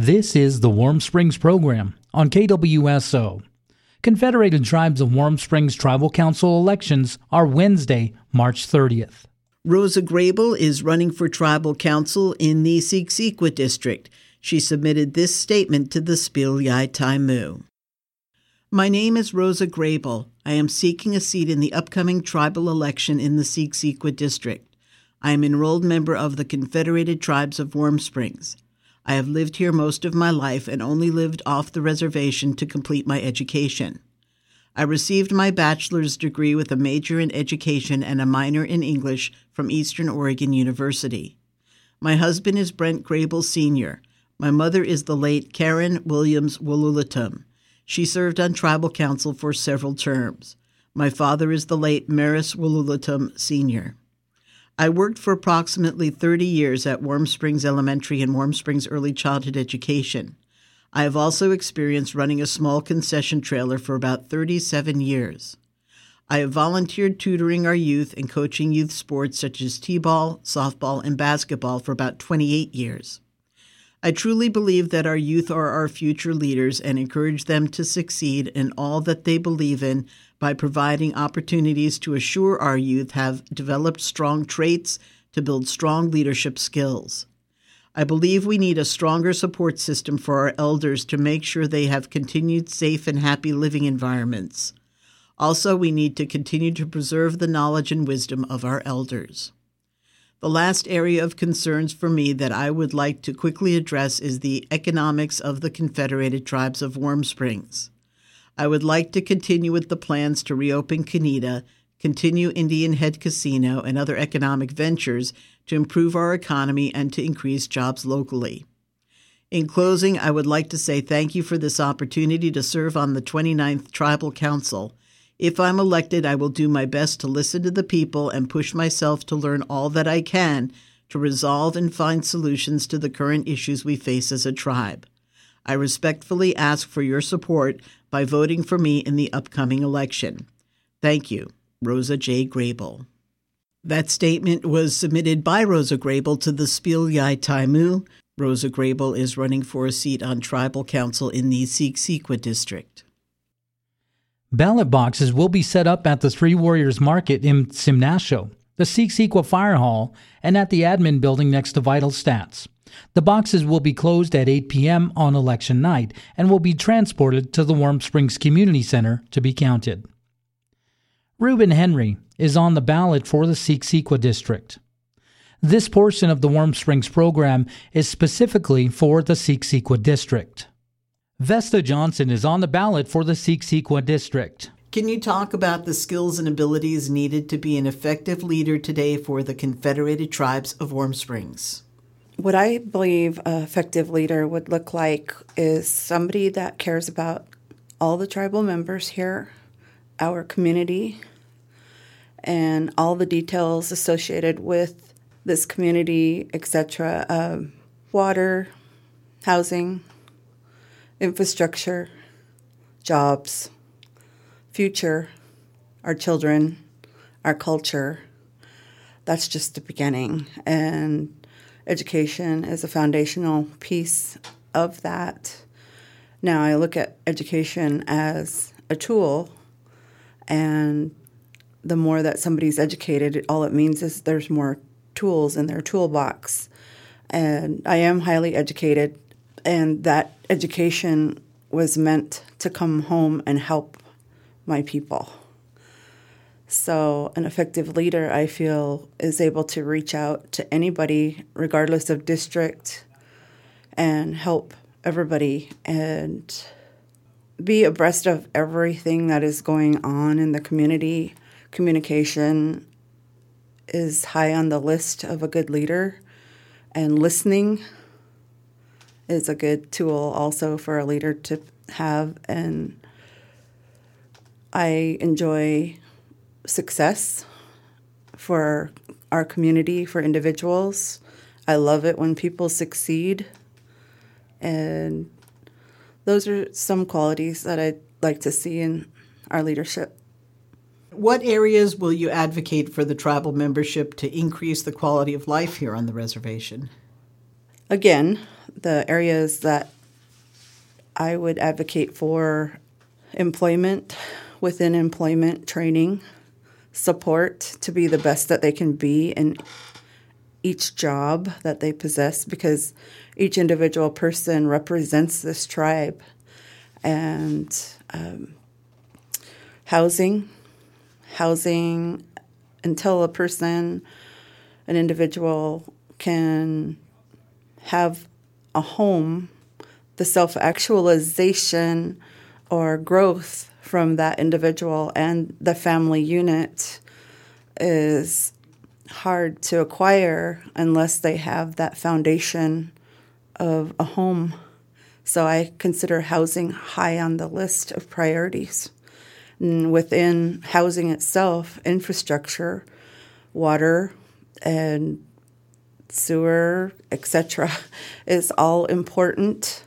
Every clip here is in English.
This is the Warm Springs program on KWSO. Confederated Tribes of Warm Springs Tribal Council elections are Wednesday, March 30th. Rosa Grable is running for tribal council in the Seekseequa district. She submitted this statement to the Spilyay Tymoo. My name is Rosa Grable. I am seeking a seat in the upcoming tribal election in the Seekseequa district. I am enrolled member of the Confederated Tribes of Warm Springs. I have lived here most of my life and only lived off the reservation to complete my education. I received my bachelor's degree with a major in education and a minor in English from Eastern Oregon University. My husband is Brent Grable Sr. My mother is the late Karen Williams Wallulatum. She served on tribal council for several terms. My father is the late Maris Wallulatum Sr. I worked for approximately 30 years at Warm Springs Elementary and Warm Springs Early Childhood Education. I have also experienced running a small concession trailer for about 37 years. I have volunteered tutoring our youth and coaching youth sports such as t ball, softball, and basketball for about 28 years. I truly believe that our youth are our future leaders and encourage them to succeed in all that they believe in by providing opportunities to assure our youth have developed strong traits to build strong leadership skills. I believe we need a stronger support system for our elders to make sure they have continued safe and happy living environments. Also, we need to continue to preserve the knowledge and wisdom of our elders. The last area of concerns for me that I would like to quickly address is the economics of the Confederated Tribes of Warm Springs. I would like to continue with the plans to reopen Kah-Nee-Ta, continue Indian Head Casino, and other economic ventures to improve our economy and to increase jobs locally. In closing, I would like to say thank you for this opportunity to serve on the 29th Tribal Council. If I'm elected, I will do my best to listen to the people and push myself to learn all that I can to resolve and find solutions to the current issues we face as a tribe. I respectfully ask for your support by voting for me in the upcoming election. Thank you, Rosa J. Grable. That statement was submitted by Rosa Grable to the Spilyay Tymoo. Rosa Grable is running for a seat on tribal council in the Seekseequa district. Ballot boxes will be set up at the Three Warriors Market in Simnasho, the Seekseequa Fire Hall, and at the admin building next to Vital Stats. The boxes will be closed at 8 p.m. on election night and will be transported to the Warm Springs Community Center to be counted. Reuben Henry is on the ballot for the Seekseequa district. This portion of the Warm Springs program is specifically for the Seekseequa district. Vesta Johnson is on the ballot for the Seekseequa district. Can you talk about the skills and abilities needed to be an effective leader today for the Confederated Tribes of Warm Springs? What I believe an effective leader would look like is somebody that cares about all the tribal members here, our community, and all the details associated with this community, etc. Um, water, housing, infrastructure, jobs, future, our children, our culture. That's just the beginning. And education is a foundational piece of that. Now, I look at education as a tool, and the more that somebody's educated, all it means is there's more tools in their toolbox. And I am highly educated and that education was meant to come home and help my people. So, an effective leader, I feel, is able to reach out to anybody, regardless of district, and help everybody and be abreast of everything that is going on in the community. Communication is high on the list of a good leader, and listening is a good tool also for a leader to have. And I enjoy success for our community, for individuals. I love it when people succeed. And those are some qualities that I'd like to see in our leadership. What areas will you advocate for the tribal membership to increase the quality of life here on the reservation? Again, the areas that I would advocate for employment within employment training, support to be the best that they can be in each job that they possess because each individual person represents this tribe. And um, housing, housing until a person, an individual can have a home, the self actualization or growth from that individual and the family unit is hard to acquire unless they have that foundation of a home. So I consider housing high on the list of priorities. And within housing itself, infrastructure, water, and sewer, etc., is all important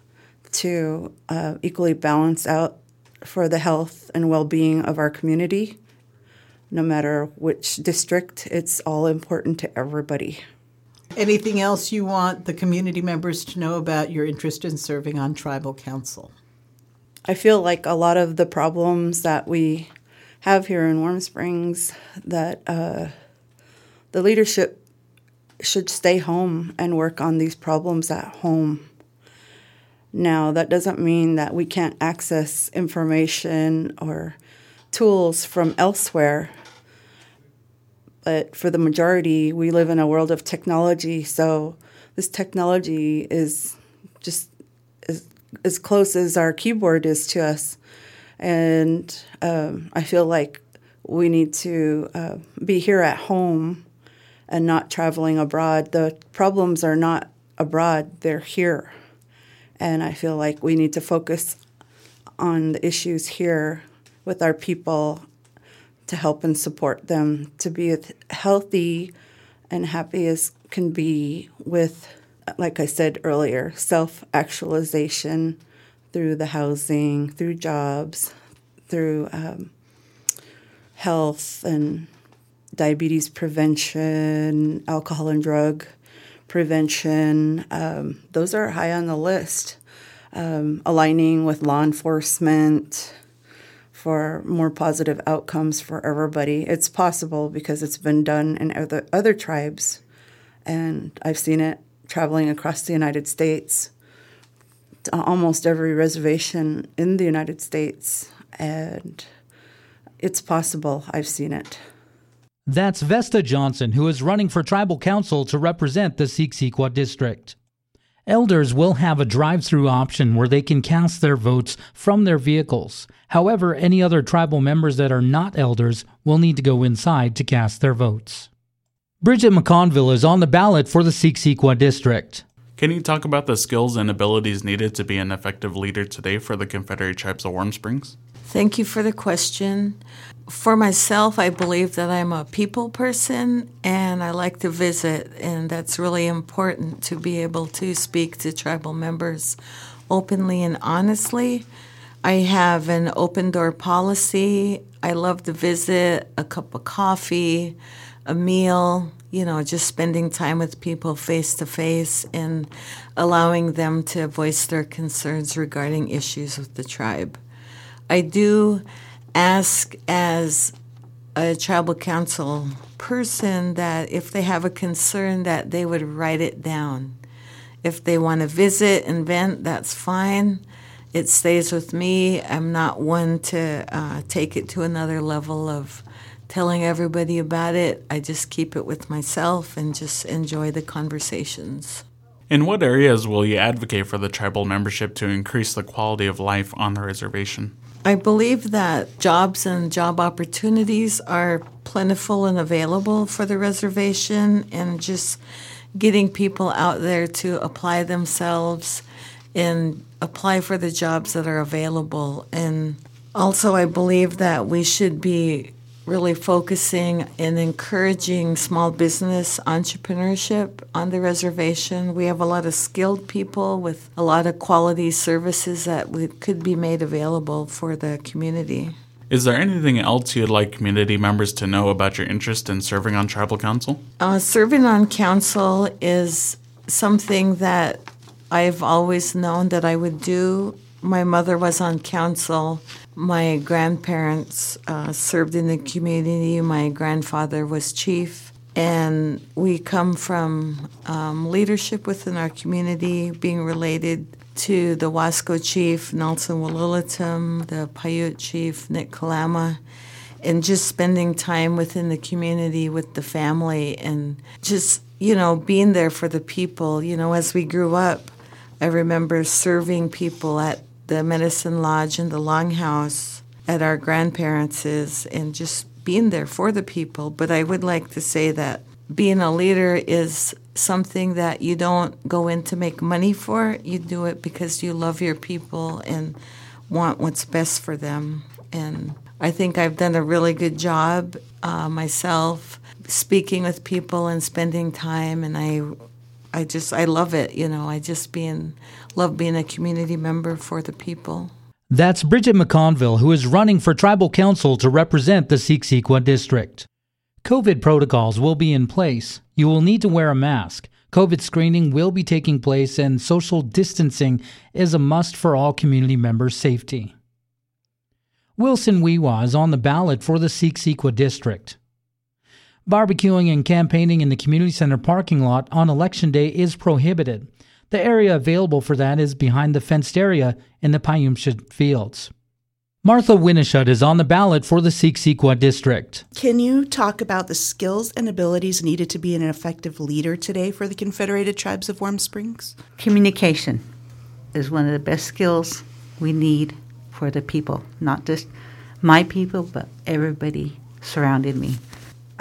to uh, equally balance out for the health and well being of our community. No matter which district, it's all important to everybody. Anything else you want the community members to know about your interest in serving on tribal council? I feel like a lot of the problems that we have here in Warm Springs that uh, the leadership should stay home and work on these problems at home. Now, that doesn't mean that we can't access information or tools from elsewhere but for the majority, we live in a world of technology. So this technology is just as, as close as our keyboard is to us. And um, I feel like we need to uh, be here at home and not traveling abroad. The problems are not abroad, they're here. And I feel like we need to focus on the issues here with our people to help and support them to be as healthy and happy as can be with, like I said earlier, self actualization through the housing, through jobs, through um, health and diabetes prevention, alcohol and drug prevention. Um, those are high on the list. Um, aligning with law enforcement, for more positive outcomes for everybody. It's possible because it's been done in other, other tribes, and I've seen it traveling across the United States to almost every reservation in the United States, and it's possible. I've seen it. That's Vesta Johnson, who is running for tribal council to represent the Seekseequa district. Elders will have a drive through option where they can cast their votes from their vehicles. However, any other tribal members that are not elders will need to go inside to cast their votes. Bridget McConville is on the ballot for the Seekseequa district. Can you talk about the skills and abilities needed to be an effective leader today for the Confederate Tribes of Warm Springs? Thank you for the question. For myself, I believe that I'm a people person and I like to visit, and that's really important to be able to speak to tribal members openly and honestly. I have an open door policy. I love to visit, a cup of coffee, a meal, you know, just spending time with people face to face and allowing them to voice their concerns regarding issues with the tribe. I do ask as a tribal council person that if they have a concern that they would write it down. If they want to visit and vent, that's fine. It stays with me. I'm not one to uh, take it to another level of telling everybody about it. I just keep it with myself and just enjoy the conversations. In what areas will you advocate for the tribal membership to increase the quality of life on the reservation? I believe that jobs and job opportunities are plentiful and available for the reservation, and just getting people out there to apply themselves and apply for the jobs that are available. And also, I believe that we should be really focusing and encouraging small business entrepreneurship on the reservation. We have a lot of skilled people with a lot of quality services that could be made available for the community. Is there anything else you'd like community members to know about your interest in serving on tribal council? Uh, serving on council is something that I've always known that I would do. My mother was on council. My grandparents uh, served in the community. My grandfather was chief. And we come from um, leadership within our community, being related to the Wasco chief, Nelson Wallulatum, the Paiute chief, Nick Kalama, and just spending time within the community with the family and just, you know, being there for the people. You know, as we grew up, I remember serving people at the Medicine Lodge and the Longhouse at our grandparents' and just being there for the people. But I would like to say that being a leader is something that you don't go in to make money for. You do it because you love your people and want what's best for them. And I think I've done a really good job uh, myself speaking with people and spending time. And I, I just I love it. You know, I just being love being a community member for the people. That's Bridget McConville, who is running for tribal council to represent the Seekseequa district. COVID protocols will be in place. You will need to wear a mask. COVID screening will be taking place, and social distancing is a must for all community members' safety. Wilson Weewa is on the ballot for the Seekseequa district. Barbecuing and campaigning in the community center parking lot on election day is prohibited. The area available for that is behind the fenced area in the Pi-Ume-Sha fields. Martha Winishut is on the ballot for the Seekseequa district. Can you talk about the skills and abilities needed to be an effective leader today for the Confederated Tribes of Warm Springs? Communication is one of the best skills we need for the people, not just my people, but everybody surrounding me.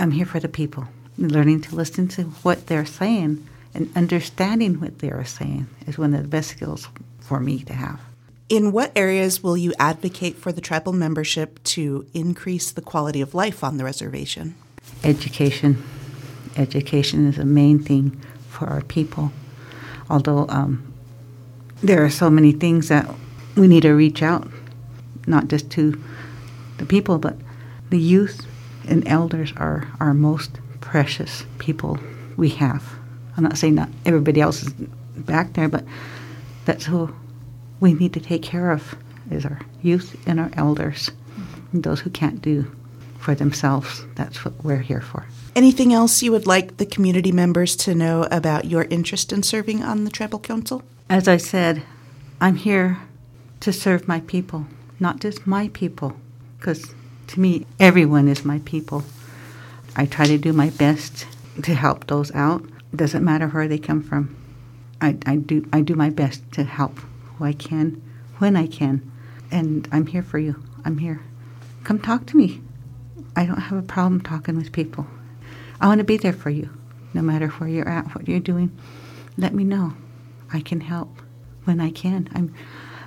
I'm here for the people, learning to listen to what they're saying and understanding what they are saying is one of the best skills for me to have. In what areas will you advocate for the tribal membership to increase the quality of life on the reservation? Education. Education is a main thing for our people. Although um, there are so many things that we need to reach out, not just to the people, but the youth and elders are our most precious people we have. I'm not saying not everybody else is back there, but that's who we need to take care of is our youth and our elders, and those who can't do for themselves. That's what we're here for. Anything else you would like the community members to know about your interest in serving on the tribal council? As I said, I'm here to serve my people, not just my people, because to me, everyone is my people. I try to do my best to help those out it doesn't matter where they come from. I, I do I do my best to help who I can, when I can, and I'm here for you. I'm here. Come talk to me. I don't have a problem talking with people. I want to be there for you, no matter where you're at, what you're doing. Let me know. I can help when I can. I'm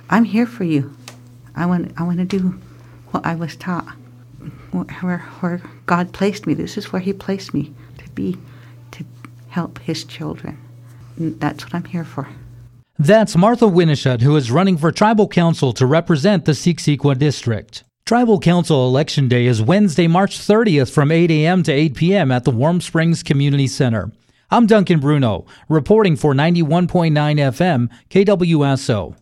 I'm here for you. I want I want to do what I was taught, where, where God placed me. This is where He placed me to be to help his children. That's what I'm here for. That's Martha Winishut, who is running for tribal council to represent the Seekseequa district. Tribal Council Election Day is Wednesday, March 30th from 8 a.m. to 8 p.m. at the Warm Springs Community Center. I'm Duncan Bruno, reporting for 91.9 FM KWSO.